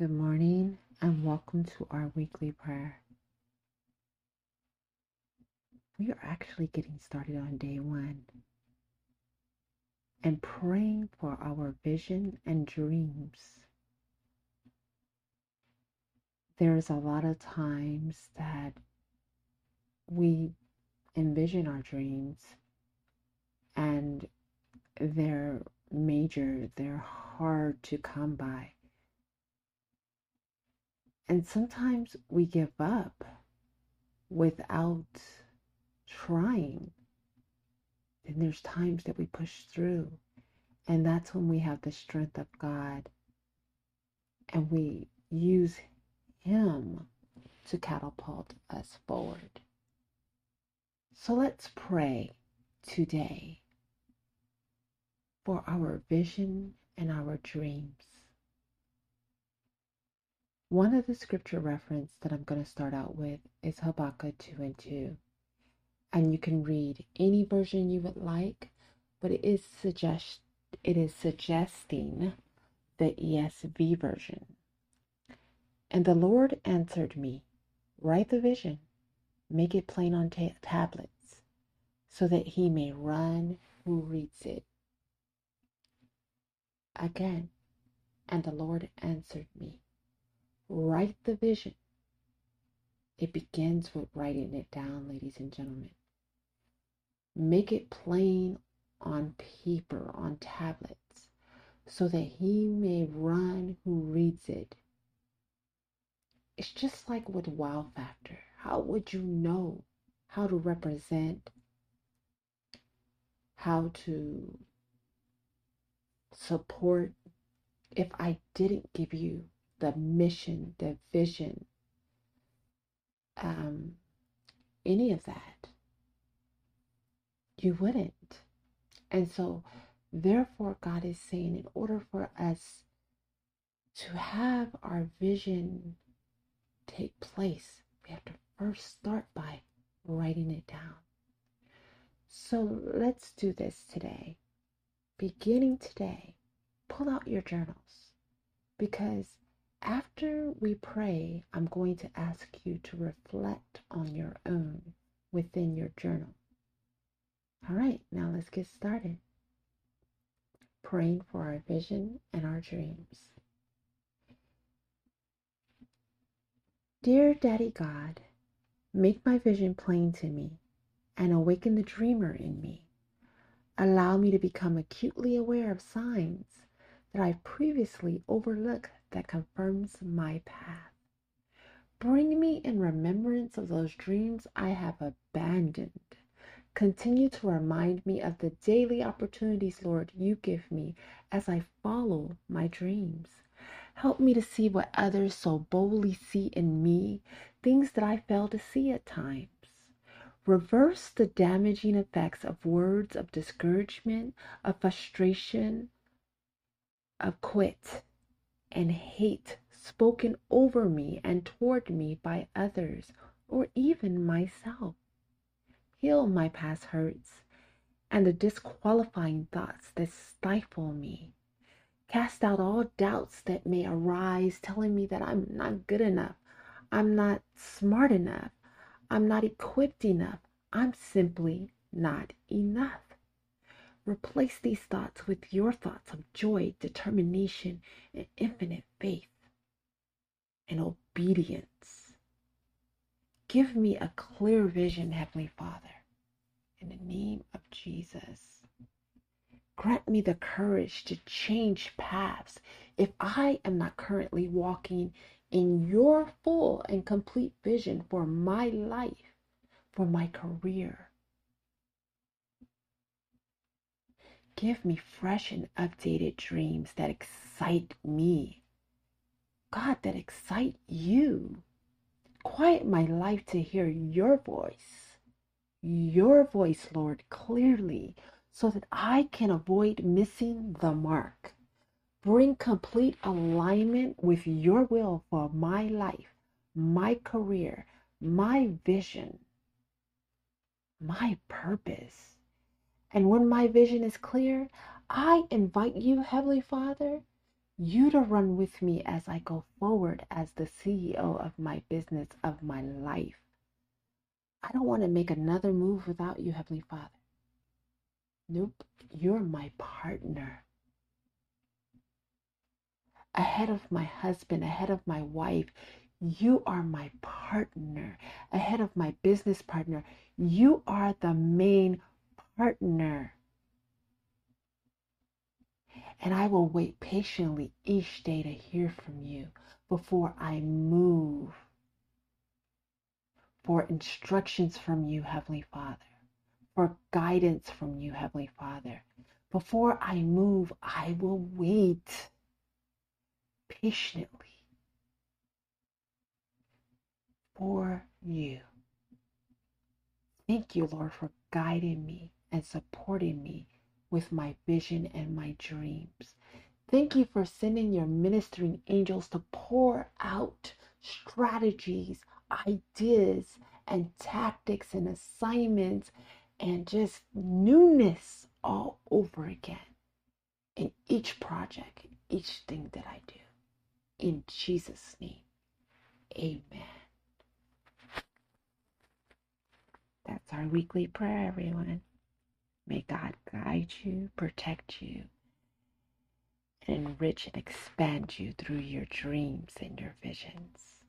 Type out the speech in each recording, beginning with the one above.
Good morning and welcome to our weekly prayer. We are actually getting started on day one and praying for our vision and dreams. There's a lot of times that we envision our dreams and they're major, they're hard to come by. And sometimes we give up without trying. Then there's times that we push through. And that's when we have the strength of God and we use Him to catapult us forward. So let's pray today for our vision and our dreams. One of the scripture reference that I'm going to start out with is Habakkuk 2 and 2. And you can read any version you would like, but it is suggest it is suggesting the ESV version. And the Lord answered me, Write the vision, make it plain on ta- tablets, so that he may run who reads it. Again, and the Lord answered me, Write the vision. It begins with writing it down, ladies and gentlemen. Make it plain on paper, on tablets, so that he may run who reads it. It's just like with Wow Factor. How would you know how to represent, how to support if I didn't give you the mission, the vision, um, any of that. You wouldn't. And so, therefore, God is saying, in order for us to have our vision take place, we have to first start by writing it down. So, let's do this today. Beginning today, pull out your journals because after we pray, I'm going to ask you to reflect on your own within your journal. All right, now let's get started. Praying for our vision and our dreams. Dear Daddy God, make my vision plain to me and awaken the dreamer in me. Allow me to become acutely aware of signs that I've previously overlooked that confirms my path. Bring me in remembrance of those dreams I have abandoned. Continue to remind me of the daily opportunities, Lord, you give me as I follow my dreams. Help me to see what others so boldly see in me, things that I fail to see at times. Reverse the damaging effects of words of discouragement, of frustration, of quit, and hate spoken over me and toward me by others or even myself. Heal my past hurts and the disqualifying thoughts that stifle me. Cast out all doubts that may arise, telling me that I'm not good enough, I'm not smart enough, I'm not equipped enough, I'm simply not enough. Replace these thoughts with your thoughts of joy, determination, and infinite faith and obedience. Give me a clear vision, Heavenly Father, in the name of Jesus. Grant me the courage to change paths if I am not currently walking in your full and complete vision for my life, for my career, Give me fresh and updated dreams that excite me. God, that excite you. Quiet my life to hear your voice, your voice, Lord, clearly, so that I can avoid missing the mark. Bring complete alignment with your will for my life, my career, my vision, my purpose. And when my vision is clear, I invite you, Heavenly Father, you to run with me as I go forward as the CEO of my business, of my life. I don't want to make another move without you, Heavenly Father. Nope, you're my partner. Ahead of my husband, ahead of my wife, you are my partner. Ahead of my business partner, you are the main partner. And I will wait patiently each day to hear from you before I move for instructions from you, Heavenly Father, for guidance from you, Heavenly Father. Before I move, I will wait patiently for you. Thank you, Lord, for guiding me and supporting me with my vision and my dreams. Thank you for sending your ministering angels to pour out strategies, ideas, and tactics and assignments and just newness all over again in each project, each thing that I do. In Jesus' name, amen. That's our weekly prayer, everyone. May God guide you, protect you, and enrich and expand you through your dreams and your visions.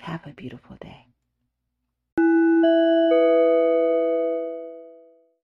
Have a beautiful day.